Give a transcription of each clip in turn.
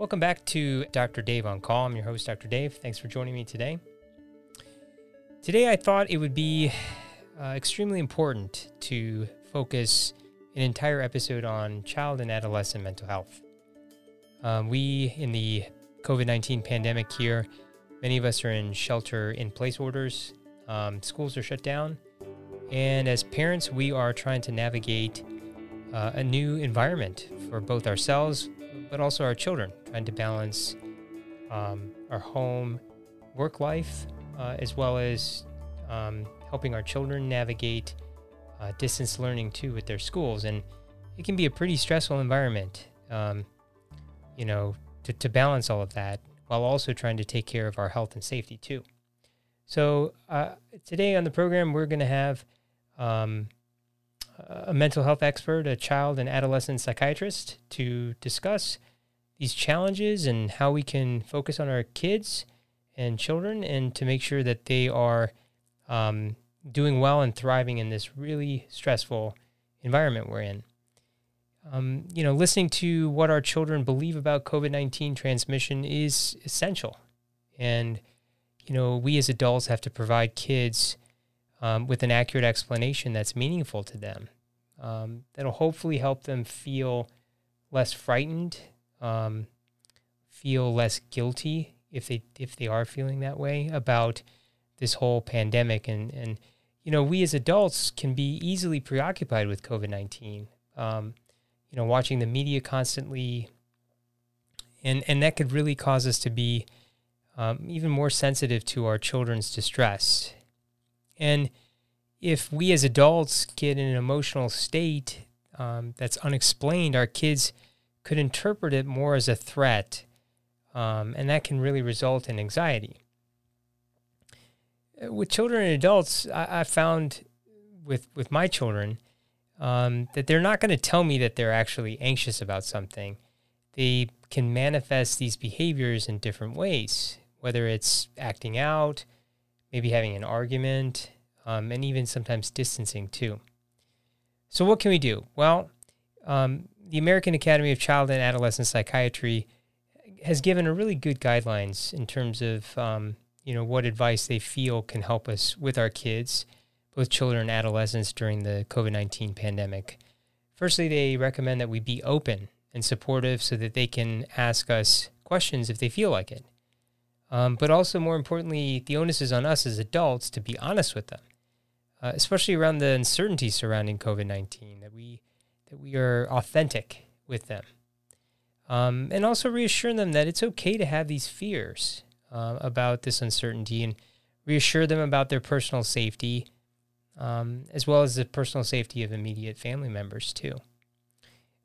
Welcome back to Dr. Dave on Call. I'm your host, Dr. Dave. Thanks for joining me today. Today, I thought it would be uh, extremely important to focus an entire episode on child and adolescent mental health. Um, we, in the COVID 19 pandemic here, many of us are in shelter in place orders, um, schools are shut down, and as parents, we are trying to navigate uh, a new environment for both ourselves, but also our children, trying to balance um, our home work life uh, as well as um, helping our children navigate uh, distance learning too with their schools. And it can be a pretty stressful environment, um, you know, to, to balance all of that while also trying to take care of our health and safety too. So, uh, today on the program, we're going to have um, a mental health expert, a child and adolescent psychiatrist, to discuss these challenges and how we can focus on our kids and children and to make sure that they are um, doing well and thriving in this really stressful environment we're in. Um, you know, listening to what our children believe about COVID 19 transmission is essential. And, you know, we as adults have to provide kids um, with an accurate explanation that's meaningful to them. Um, that'll hopefully help them feel less frightened, um, feel less guilty if they if they are feeling that way about this whole pandemic and and you know we as adults can be easily preoccupied with COVID nineteen. Um, you know, watching the media constantly, and and that could really cause us to be um, even more sensitive to our children's distress. And if we as adults get in an emotional state um, that's unexplained, our kids could interpret it more as a threat, um, and that can really result in anxiety. With children and adults, I, I found with with my children um, that they're not going to tell me that they're actually anxious about something. They can manifest these behaviors in different ways, whether it's acting out, maybe having an argument, um, and even sometimes distancing too. So, what can we do? Well, um, the American Academy of Child and Adolescent Psychiatry has given a really good guidelines in terms of um, you know what advice they feel can help us with our kids, both children and adolescents during the COVID nineteen pandemic. Firstly, they recommend that we be open and supportive so that they can ask us questions if they feel like it. Um, but also, more importantly, the onus is on us as adults to be honest with them uh, especially around the uncertainty surrounding COVID nineteen, that we that we are authentic with them, um, and also reassure them that it's okay to have these fears uh, about this uncertainty, and reassure them about their personal safety, um, as well as the personal safety of immediate family members too.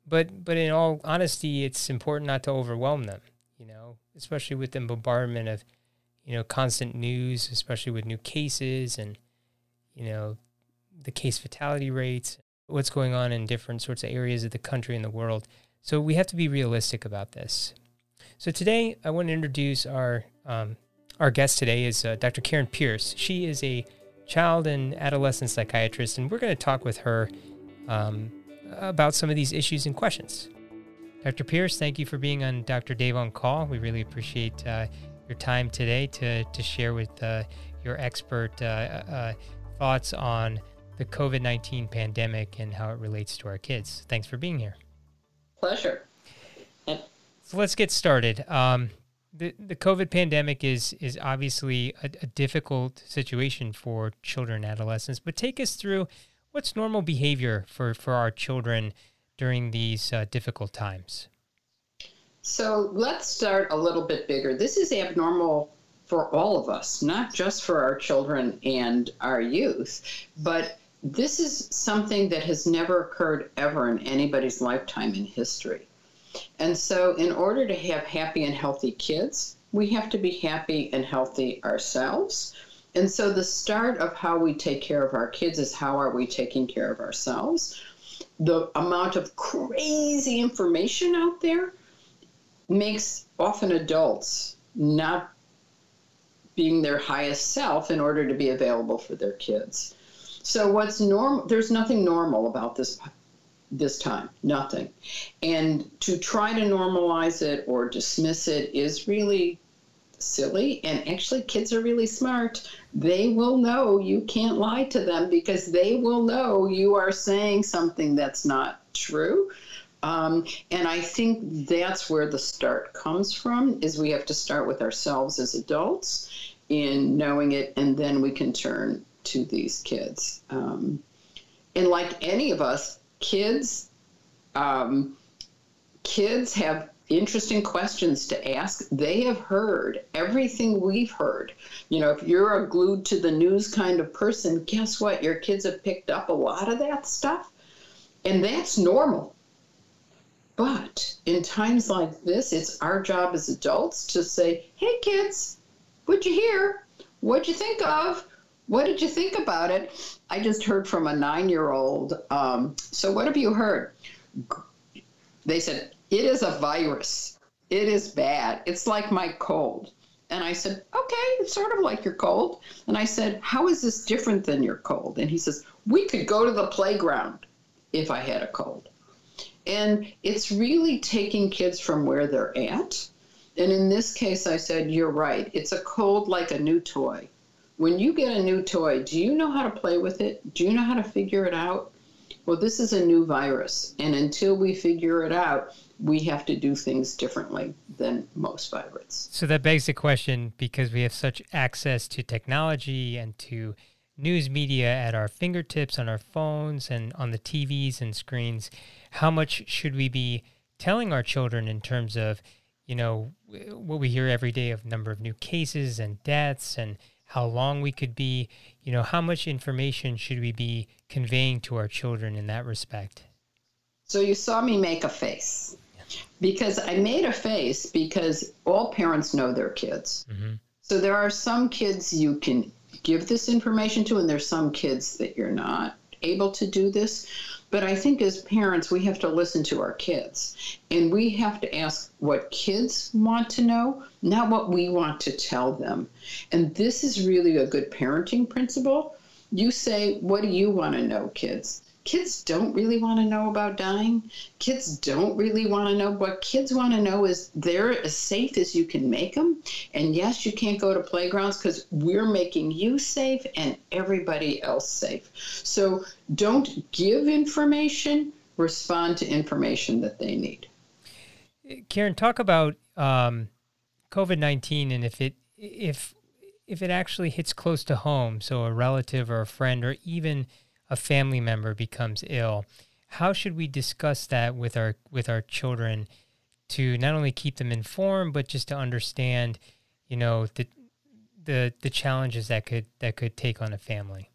But but in all honesty, it's important not to overwhelm them. You know, especially with the bombardment of you know constant news, especially with new cases and you know, the case fatality rates, what's going on in different sorts of areas of the country and the world. So we have to be realistic about this. So today, I want to introduce our um, our guest today is uh, Dr. Karen Pierce. She is a child and adolescent psychiatrist, and we're going to talk with her um, about some of these issues and questions. Dr. Pierce, thank you for being on Dr. Dave on Call. We really appreciate uh, your time today to to share with uh, your expert uh, uh, thoughts on the COVID 19 pandemic and how it relates to our kids. Thanks for being here. Pleasure. So let's get started. Um, the, the COVID pandemic is is obviously a, a, difficult situation for children and adolescents, but take us through what's normal behavior for, for our children during these uh, difficult times. So let's start a little bit bigger. This is abnormal for all of us, not just for our children and our youth, but this is something that has never occurred ever in anybody's lifetime in history. And so, in order to have happy and healthy kids, we have to be happy and healthy ourselves. And so, the start of how we take care of our kids is how are we taking care of ourselves? The amount of crazy information out there makes often adults not being their highest self in order to be available for their kids. So what's normal? There's nothing normal about this this time, nothing. And to try to normalize it or dismiss it is really silly. And actually, kids are really smart. They will know you can't lie to them because they will know you are saying something that's not true. Um, and I think that's where the start comes from is we have to start with ourselves as adults in knowing it, and then we can turn to these kids. Um, and like any of us, kids, um, kids have interesting questions to ask. They have heard everything we've heard. You know, if you're a glued to the news kind of person, guess what? Your kids have picked up a lot of that stuff. And that's normal. But in times like this, it's our job as adults to say, hey, kids, what'd you hear? What'd you think of? What did you think about it? I just heard from a nine year old. Um, so, what have you heard? They said, it is a virus. It is bad. It's like my cold. And I said, okay, it's sort of like your cold. And I said, how is this different than your cold? And he says, we could go to the playground if I had a cold. And it's really taking kids from where they're at. And in this case, I said, you're right. It's a cold like a new toy. When you get a new toy, do you know how to play with it? Do you know how to figure it out? Well, this is a new virus. And until we figure it out, we have to do things differently than most viruses. So that begs the question because we have such access to technology and to news media at our fingertips on our phones and on the TVs and screens, how much should we be telling our children in terms of, you know, what we hear every day of number of new cases and deaths and how long we could be, you know, how much information should we be conveying to our children in that respect? So you saw me make a face because I made a face because all parents know their kids. Mm-hmm. So there are some kids you can give this information to, and there's some kids that you're not able to do this. But I think as parents, we have to listen to our kids and we have to ask what kids want to know, not what we want to tell them. And this is really a good parenting principle. You say, What do you want to know, kids? Kids don't really want to know about dying. Kids don't really want to know. What kids want to know is they're as safe as you can make them. And yes, you can't go to playgrounds because we're making you safe and everybody else safe. So don't give information, respond to information that they need. Karen, talk about um, COVID nineteen and if it if if it actually hits close to home, so a relative or a friend or even a family member becomes ill, how should we discuss that with our with our children to not only keep them informed but just to understand, you know, the the the challenges that could that could take on a family?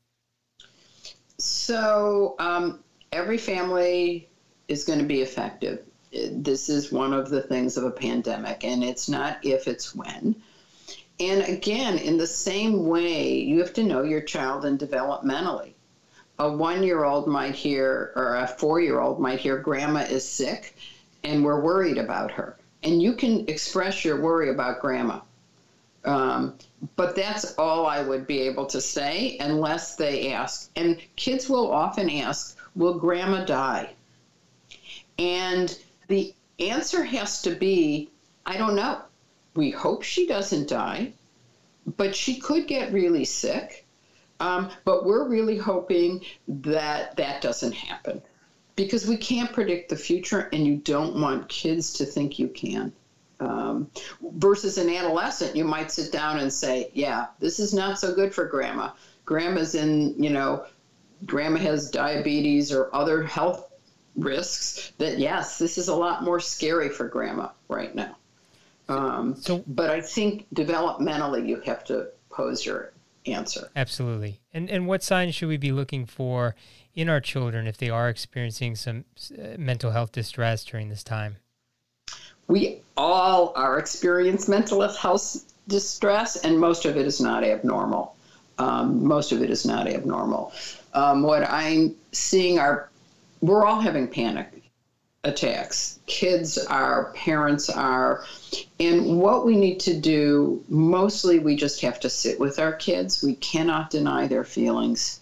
So um, every family is going to be affected. This is one of the things of a pandemic, and it's not if, it's when. And again, in the same way, you have to know your child and developmentally a one year old might hear, or a four year old might hear, Grandma is sick and we're worried about her. And you can express your worry about Grandma. Um, but that's all I would be able to say unless they ask. And kids will often ask, Will Grandma die? And the answer has to be, I don't know. We hope she doesn't die, but she could get really sick. Um, but we're really hoping that that doesn't happen because we can't predict the future and you don't want kids to think you can. Um, versus an adolescent, you might sit down and say, Yeah, this is not so good for grandma. Grandma's in, you know, grandma has diabetes or other health risks that, yes, this is a lot more scary for grandma right now. Um, so, but I think developmentally, you have to pose your answer. Absolutely. And and what signs should we be looking for in our children if they are experiencing some uh, mental health distress during this time? We all are experiencing mental health distress, and most of it is not abnormal. Um, most of it is not abnormal. Um, what I'm seeing are we're all having panic attacks. Kids are, parents are. And what we need to do, mostly we just have to sit with our kids. We cannot deny their feelings.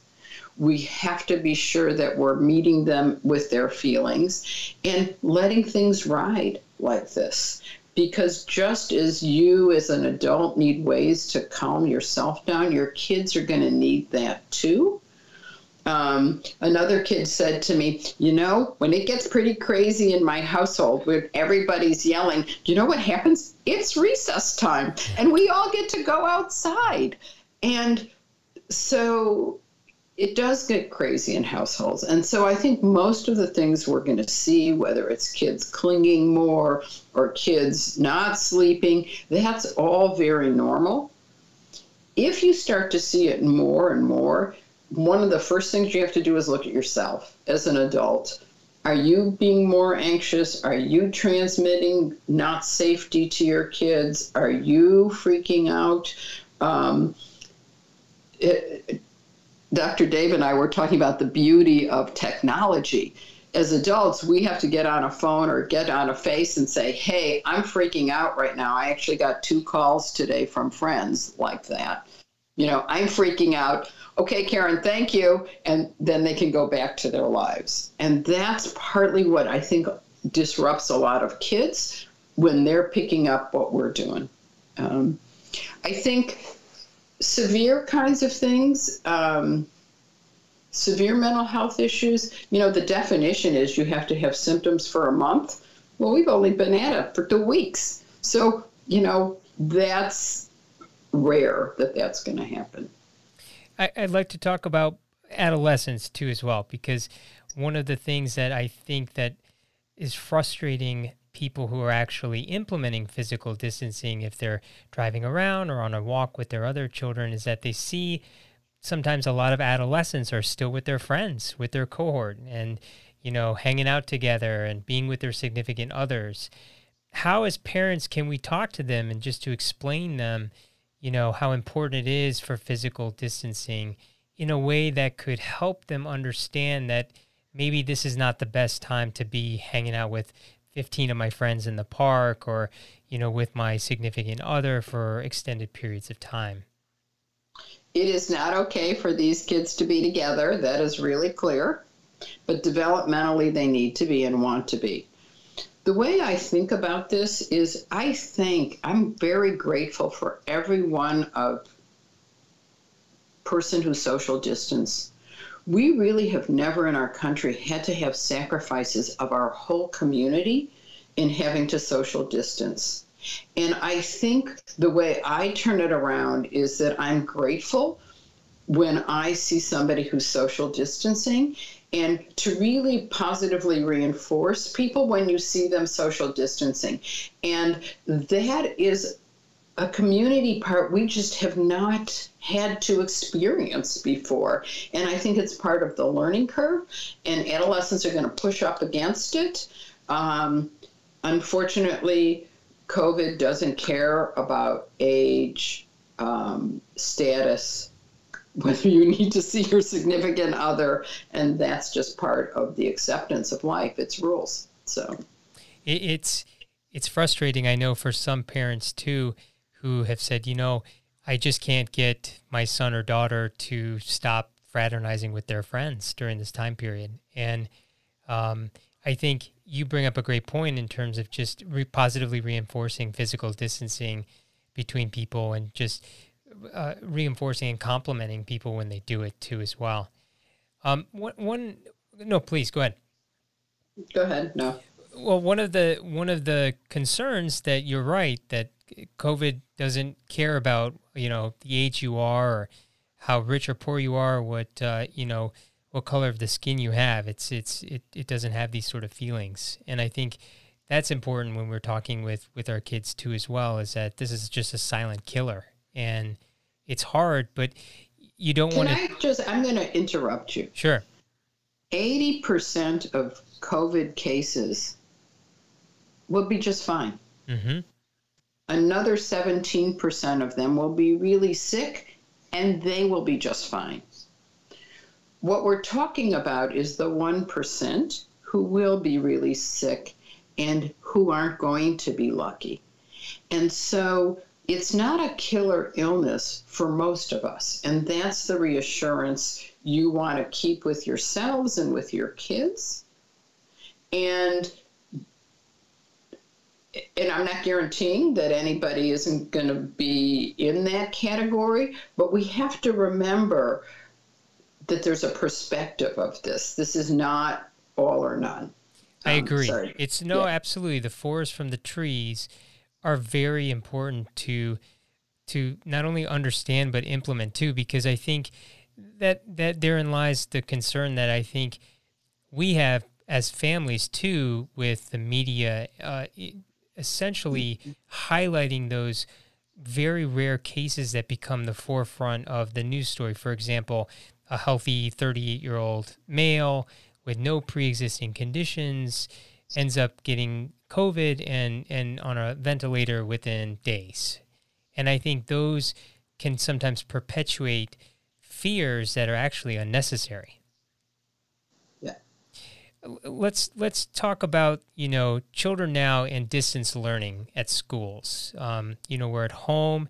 We have to be sure that we're meeting them with their feelings and letting things ride like this. Because just as you, as an adult, need ways to calm yourself down, your kids are going to need that too. Um, another kid said to me, You know, when it gets pretty crazy in my household where everybody's yelling, you know what happens? It's recess time and we all get to go outside. And so it does get crazy in households. And so I think most of the things we're going to see, whether it's kids clinging more or kids not sleeping, that's all very normal. If you start to see it more and more, one of the first things you have to do is look at yourself as an adult. Are you being more anxious? Are you transmitting not safety to your kids? Are you freaking out? Um, it, Dr. Dave and I were talking about the beauty of technology. As adults, we have to get on a phone or get on a face and say, Hey, I'm freaking out right now. I actually got two calls today from friends like that. You know, I'm freaking out okay, Karen, thank you. And then they can go back to their lives. And that's partly what I think disrupts a lot of kids when they're picking up what we're doing. Um, I think severe kinds of things, um, severe mental health issues, you know, the definition is you have to have symptoms for a month. Well, we've only been at it for two weeks. So, you know, that's rare that that's going to happen. I, would like to talk about adolescence too as well, because one of the things that I think that is frustrating people who are actually implementing physical distancing if they're driving around or on a walk with their other children is that they see sometimes a lot of adolescents are still with their friends, with their cohort and you know, hanging out together and being with their significant others. How as parents can we talk to them and just to explain them you know, how important it is for physical distancing in a way that could help them understand that maybe this is not the best time to be hanging out with 15 of my friends in the park or, you know, with my significant other for extended periods of time. It is not okay for these kids to be together. That is really clear. But developmentally, they need to be and want to be the way I think about this is I think I'm very grateful for every one of person who social distance. We really have never in our country had to have sacrifices of our whole community in having to social distance. And I think the way I turn it around is that I'm grateful when I see somebody who's social distancing and to really positively reinforce people when you see them social distancing. And that is a community part we just have not had to experience before. And I think it's part of the learning curve, and adolescents are going to push up against it. Um, unfortunately, COVID doesn't care about age, um, status, whether you need to see your significant other, and that's just part of the acceptance of life. It's rules. So it's it's frustrating. I know for some parents too, who have said, you know, I just can't get my son or daughter to stop fraternizing with their friends during this time period, and um, I think you bring up a great point in terms of just re- positively reinforcing physical distancing between people and just uh, reinforcing and complimenting people when they do it too as well. Um, one, one, no, please go ahead. Go ahead. No. Well, one of the one of the concerns that you're right that COVID doesn't care about you know the age you are or how rich or poor you are, what uh, you know, what color of the skin you have. It's it's it, it doesn't have these sort of feelings, and I think that's important when we're talking with with our kids too as well. Is that this is just a silent killer, and it's hard, but you don't want to. I just, I'm going to interrupt you. Sure. 80% of COVID cases will be just fine. Mm-hmm. Another 17% of them will be really sick and they will be just fine. What we're talking about is the 1% who will be really sick and who aren't going to be lucky. And so it's not a killer illness for most of us. And that's the reassurance you want to keep with yourselves and with your kids. And and I'm not guaranteeing that anybody isn't going to be in that category, but we have to remember that there's a perspective of this. This is not all or none. I um, agree. It's no, yeah. absolutely. The forest from the trees are very important to to not only understand but implement too, because I think that that therein lies the concern that I think we have as families too with the media, uh, essentially highlighting those very rare cases that become the forefront of the news story. For example, a healthy 38 year old male with no pre existing conditions ends up getting COVID and, and on a ventilator within days. And I think those can sometimes perpetuate fears that are actually unnecessary. Yeah. Let's let's talk about you know children now and distance learning at schools. Um, you know we're at home.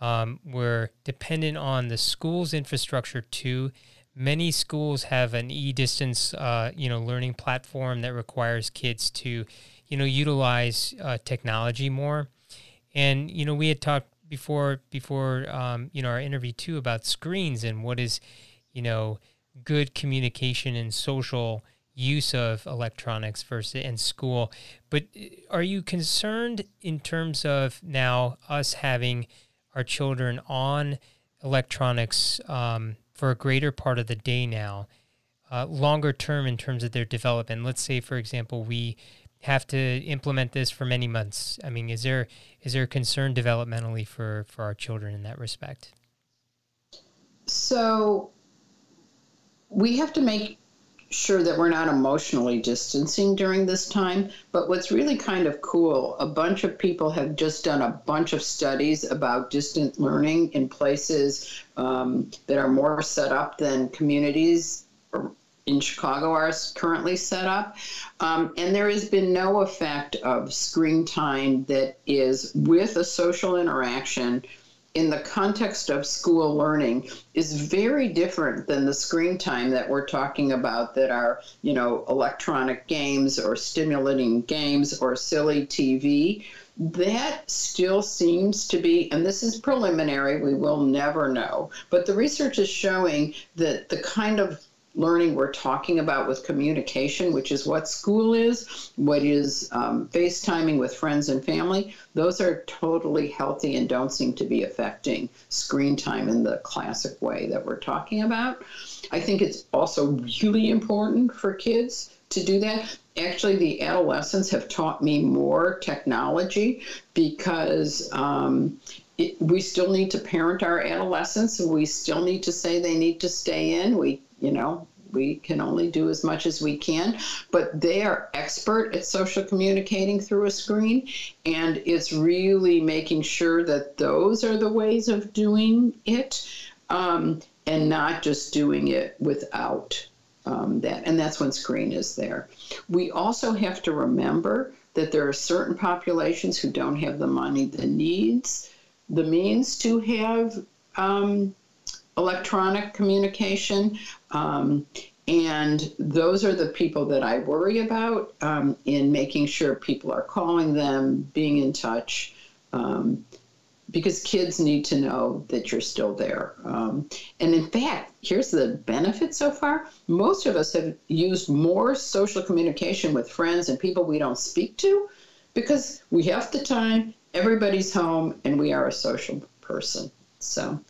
Um, we're dependent on the school's infrastructure too. Many schools have an e-distance, uh, you know, learning platform that requires kids to, you know, utilize uh, technology more. And you know, we had talked before before um, you know our interview too about screens and what is, you know, good communication and social use of electronics versus in school. But uh, are you concerned in terms of now us having our children on electronics um, for a greater part of the day now, uh, longer term in terms of their development? Let's say, for example, we have to implement this for many months. I mean, is there is there concern developmentally for for our children in that respect? So we have to make sure that we're not emotionally distancing during this time. But what's really kind of cool, a bunch of people have just done a bunch of studies about distant learning in places um, that are more set up than communities in Chicago are currently set up. Um, and there has been no effect of screen time that is with a social interaction in the context of school learning is very different than the screen time that we're talking about that are, you know, electronic games or stimulating games or silly TV. That still seems to be, and this is preliminary, we will never know, but the research is showing that the kind of learning we're talking about with communication, which is what school is, what is um, FaceTiming with friends and family, those are totally healthy and don't seem to be affecting screen time in the classic way that we're talking about. I think it's also really important for kids to do that. Actually, the adolescents have taught me more technology because um, it, we still need to parent our adolescents. And we still need to say they need to stay in. We you know, we can only do as much as we can, but they are expert at social communicating through a screen, and it's really making sure that those are the ways of doing it, um, and not just doing it without um, that. And that's when screen is there. We also have to remember that there are certain populations who don't have the money, the needs, the means to have. Um, electronic communication. Um, and those are the people that I worry about um, in making sure people are calling them, being in touch, um, because kids need to know that you're still there. Um, and in fact, here's the benefit so far most of us have used more social communication with friends and people we don't speak to because we have the time, everybody's home, and we are a social person. So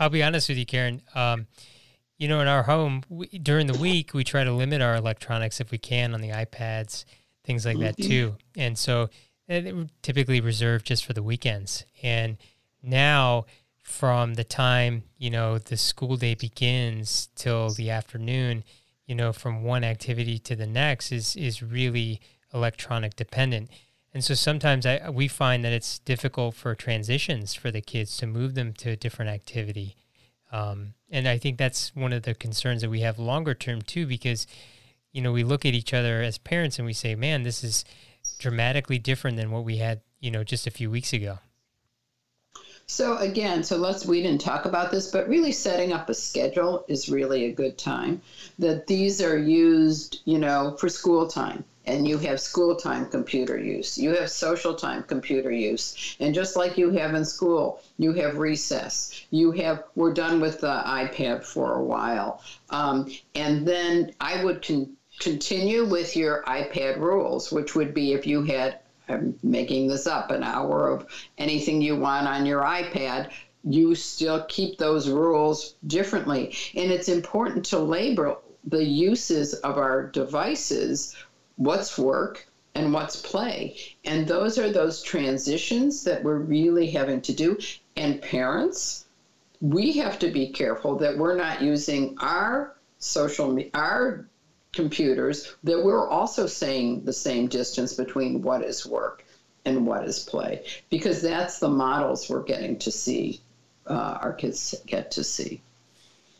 I'll be honest with you, Karen. Um, you know, in our home we, during the week, we try to limit our electronics if we can on the iPads, things like that too. And so they were typically reserved just for the weekends. And now, from the time you know the school day begins till the afternoon, you know, from one activity to the next is is really electronic dependent. And so sometimes I, we find that it's difficult for transitions for the kids to move them to a different activity. Um, and I think that's one of the concerns that we have longer term too, because, you know, we look at each other as parents and we say, man, this is dramatically different than what we had, you know, just a few weeks ago. So again, so let's we didn't talk about this, but really setting up a schedule is really a good time. That these are used, you know, for school time. And you have school time computer use. You have social time computer use. And just like you have in school, you have recess. You have, we're done with the iPad for a while. Um, and then I would con- continue with your iPad rules, which would be if you had I'm making this up, an hour of anything you want on your iPad, you still keep those rules differently. And it's important to label the uses of our devices what's work and what's play. And those are those transitions that we're really having to do. And parents, we have to be careful that we're not using our social our computers that we're also saying the same distance between what is work and what is play because that's the models we're getting to see uh, our kids get to see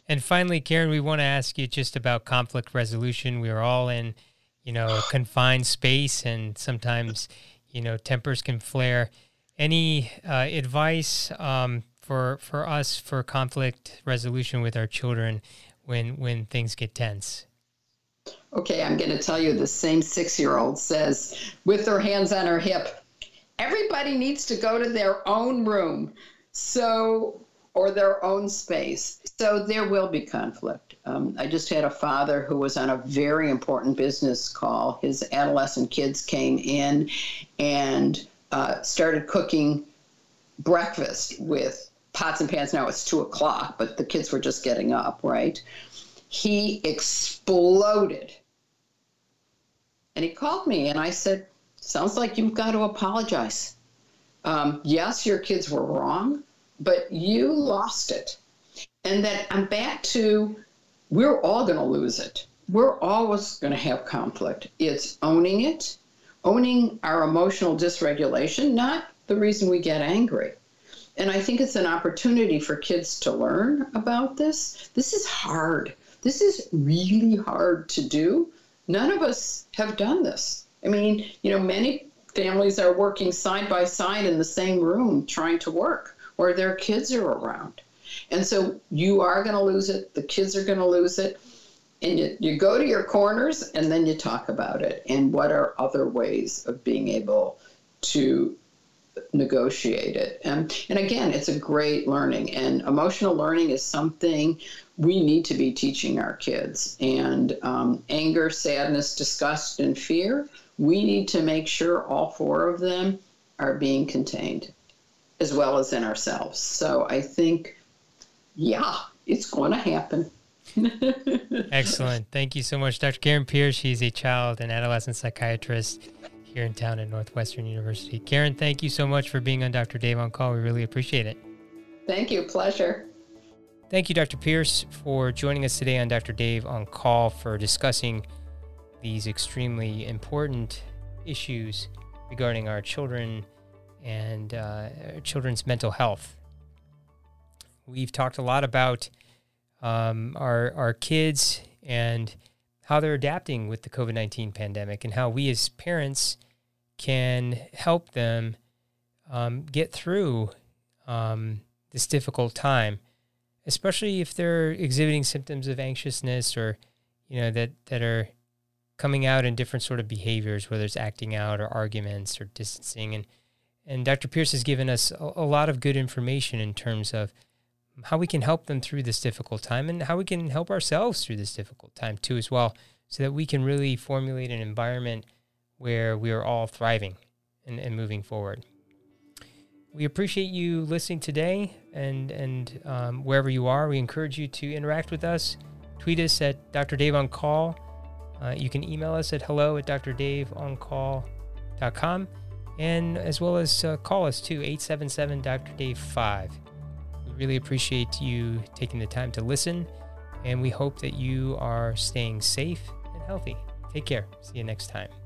and finally karen we want to ask you just about conflict resolution we are all in you know confined space and sometimes you know tempers can flare any uh, advice um, for for us for conflict resolution with our children when when things get tense Okay, I'm going to tell you the same six year old says, with her hands on her hip, everybody needs to go to their own room. So, or their own space. So there will be conflict. Um, I just had a father who was on a very important business call. His adolescent kids came in and uh, started cooking breakfast with pots and pans. Now it's two o'clock, but the kids were just getting up, right? He exploded and he called me and I said, Sounds like you've got to apologize. Um, yes, your kids were wrong, but you lost it. And that I'm back to we're all going to lose it. We're always going to have conflict. It's owning it, owning our emotional dysregulation, not the reason we get angry. And I think it's an opportunity for kids to learn about this. This is hard. This is really hard to do None of us have done this. I mean, you know, many families are working side by side in the same room trying to work or their kids are around. And so you are going to lose it, the kids are going to lose it. And you, you go to your corners and then you talk about it and what are other ways of being able to negotiate it. And, and again, it's a great learning. And emotional learning is something we need to be teaching our kids. And um, anger, sadness, disgust, and fear, we need to make sure all four of them are being contained as well as in ourselves. So I think, yeah, it's going to happen. Excellent. Thank you so much, Dr. Karen Pierce. She's a child and adolescent psychiatrist here in town at Northwestern University. Karen, thank you so much for being on Dr. Dave on Call. We really appreciate it. Thank you. Pleasure. Thank you, Dr. Pierce, for joining us today on Dr. Dave on Call for discussing these extremely important issues regarding our children and uh, children's mental health. We've talked a lot about um, our, our kids and how they're adapting with the COVID 19 pandemic and how we as parents can help them um, get through um, this difficult time, especially if they're exhibiting symptoms of anxiousness or, you know, that, that are coming out in different sort of behaviors, whether it's acting out or arguments or distancing. And, and Dr. Pierce has given us a, a lot of good information in terms of how we can help them through this difficult time and how we can help ourselves through this difficult time too as well so that we can really formulate an environment where we are all thriving and, and moving forward. We appreciate you listening today and and um, wherever you are we encourage you to interact with us. Tweet us at dr dave on call. Uh, you can email us at hello at drdaveoncall.com and as well as uh, call us to 877 dr dave 5 We really appreciate you taking the time to listen, and we hope that you are staying safe and healthy. Take care. See you next time.